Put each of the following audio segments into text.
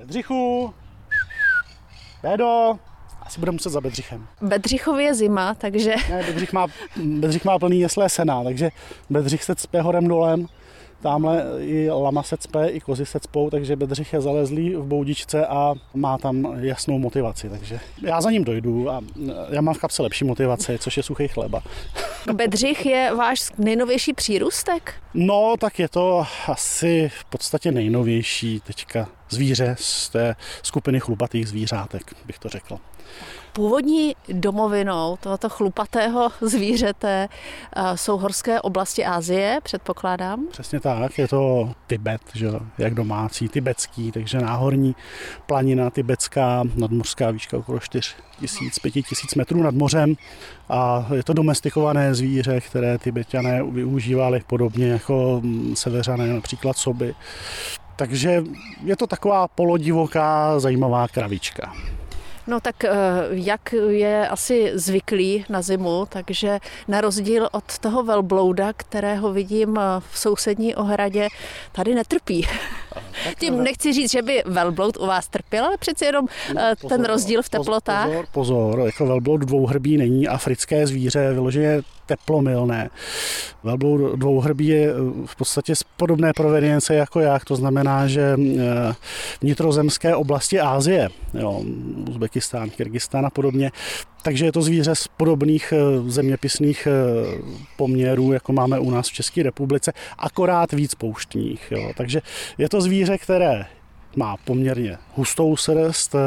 Bedřichu! Bédo! Asi budeme muset za Bedřichem. Bedřichově je zima, takže... Ne, Bedřich má, Bedřich má plný jeslé sena, takže Bedřich se cpe horem dolem. Tamhle i lama se cpe, i kozy se cpou, takže Bedřich je zalezlý v boudičce a má tam jasnou motivaci. Takže já za ním dojdu a já mám v kapse lepší motivaci, což je suchý chleba. Bedřich je váš nejnovější přírůstek? No, tak je to asi v podstatě nejnovější teďka zvíře z té skupiny chlupatých zvířátek, bych to řekl. Původní domovinou tohoto chlupatého zvířete eh, jsou horské oblasti Asie, předpokládám. Přesně tak, je to Tibet, že? jak domácí, tibetský, takže náhorní planina tibetská, nadmořská výška okolo 4 tisíc, 5 tisíc metrů nad mořem a je to domestikované zvíře, které tibetané využívali podobně jako mm, seveřané, například soby. Takže je to taková polodivoká, zajímavá kravička. No tak eh, jak je asi zvyklý na zimu, takže na rozdíl od toho velblouda, kterého vidím eh, v sousední ohradě, tady netrpí. Tím nechci říct, že by velbloud u vás trpěl, ale přeci jenom no, pozor, ten rozdíl v teplotách. Pozor, pozor, jako velbloud dvouhrbí není africké zvíře, vyloženě teplomilné. Velbloud dvouhrbí je v podstatě z podobné provenience jako jak, to znamená, že eh, vnitrozemské oblasti Ázie, jo, Uzbekistán, Kyrgyzstán a podobně, takže je to zvíře z podobných eh, zeměpisných eh, poměrů, jako máme u nás v České republice, akorát víc pouštních. Jo. Takže je to zvíře, které má poměrně hustou srst, eh,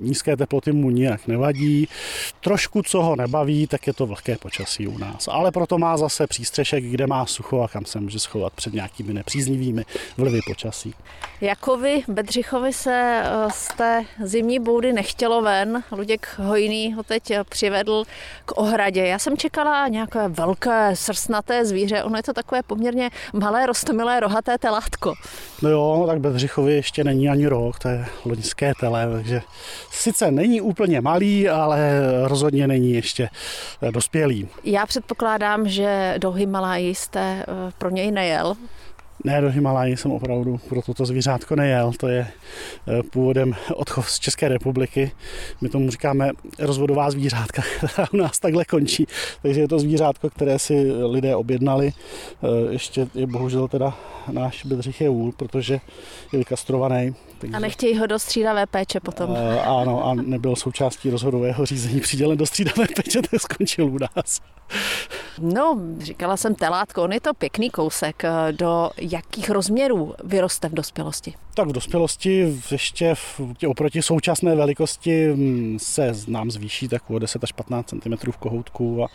nízké teploty mu nijak nevadí. Trošku, co ho nebaví, tak je to vlhké počasí u nás. Ale proto má zase přístřešek, kde má sucho a kam se může schovat před nějakými nepříznivými vlivy počasí. Jakovi Bedřichovi se eh, z té zimní boudy nechtělo ven. Luděk Hojný ho teď přivedl k ohradě. Já jsem čekala nějaké velké srstnaté zvíře. Ono je to takové poměrně malé, rostomilé, rohaté telátko. No jo, tak Bedřichovi ještě není ani rok, to je loňské tele, takže sice není úplně malý, ale rozhodně není ještě dospělý. Já předpokládám, že do Himalají jste eh, pro něj nejel. Ne, do Himalají jsem opravdu pro toto zvířátko nejel. To je eh, původem odchov z České republiky. My tomu říkáme rozvodová zvířátka, která u nás takhle končí. Takže je to zvířátko, které si lidé objednali. Eh, ještě je bohužel teda náš Bedřich je úl, protože je vykastrovaný. Takže... A nechtějí ho do střídavé péče potom. Uh, ano, a nebyl součástí rozhodového řízení přidělen do střídavé péče, to skončil u nás. No, říkala jsem telátko, on je to pěkný kousek. Do jakých rozměrů vyroste v dospělosti? Tak v dospělosti ještě v, oproti současné velikosti mm, se nám zvýší tak o 10 až 15 cm v kohoutku a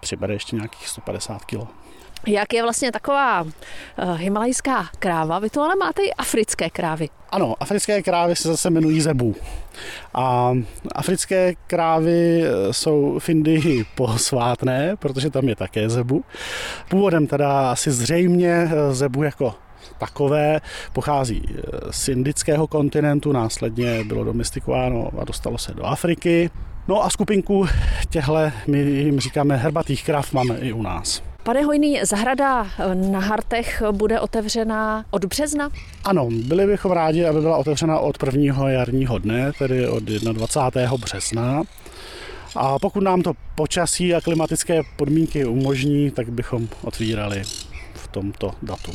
přibere ještě nějakých 150 kg jak je vlastně taková uh, himalajská kráva. Vy tu ale máte i africké krávy. Ano, africké krávy se zase jmenují zebu. A africké krávy eh, jsou v Indii posvátné, protože tam je také zebu. Původem teda asi zřejmě eh, zebu jako takové pochází z indického kontinentu, následně bylo domestikováno a dostalo se do Afriky. No a skupinku těchto, my jim říkáme herbatých kráv, máme i u nás. Pane Hojný, zahrada na Hartech bude otevřena od března? Ano, byli bychom rádi, aby byla otevřena od prvního jarního dne, tedy od 21. března. A pokud nám to počasí a klimatické podmínky umožní, tak bychom otvírali v tomto datu.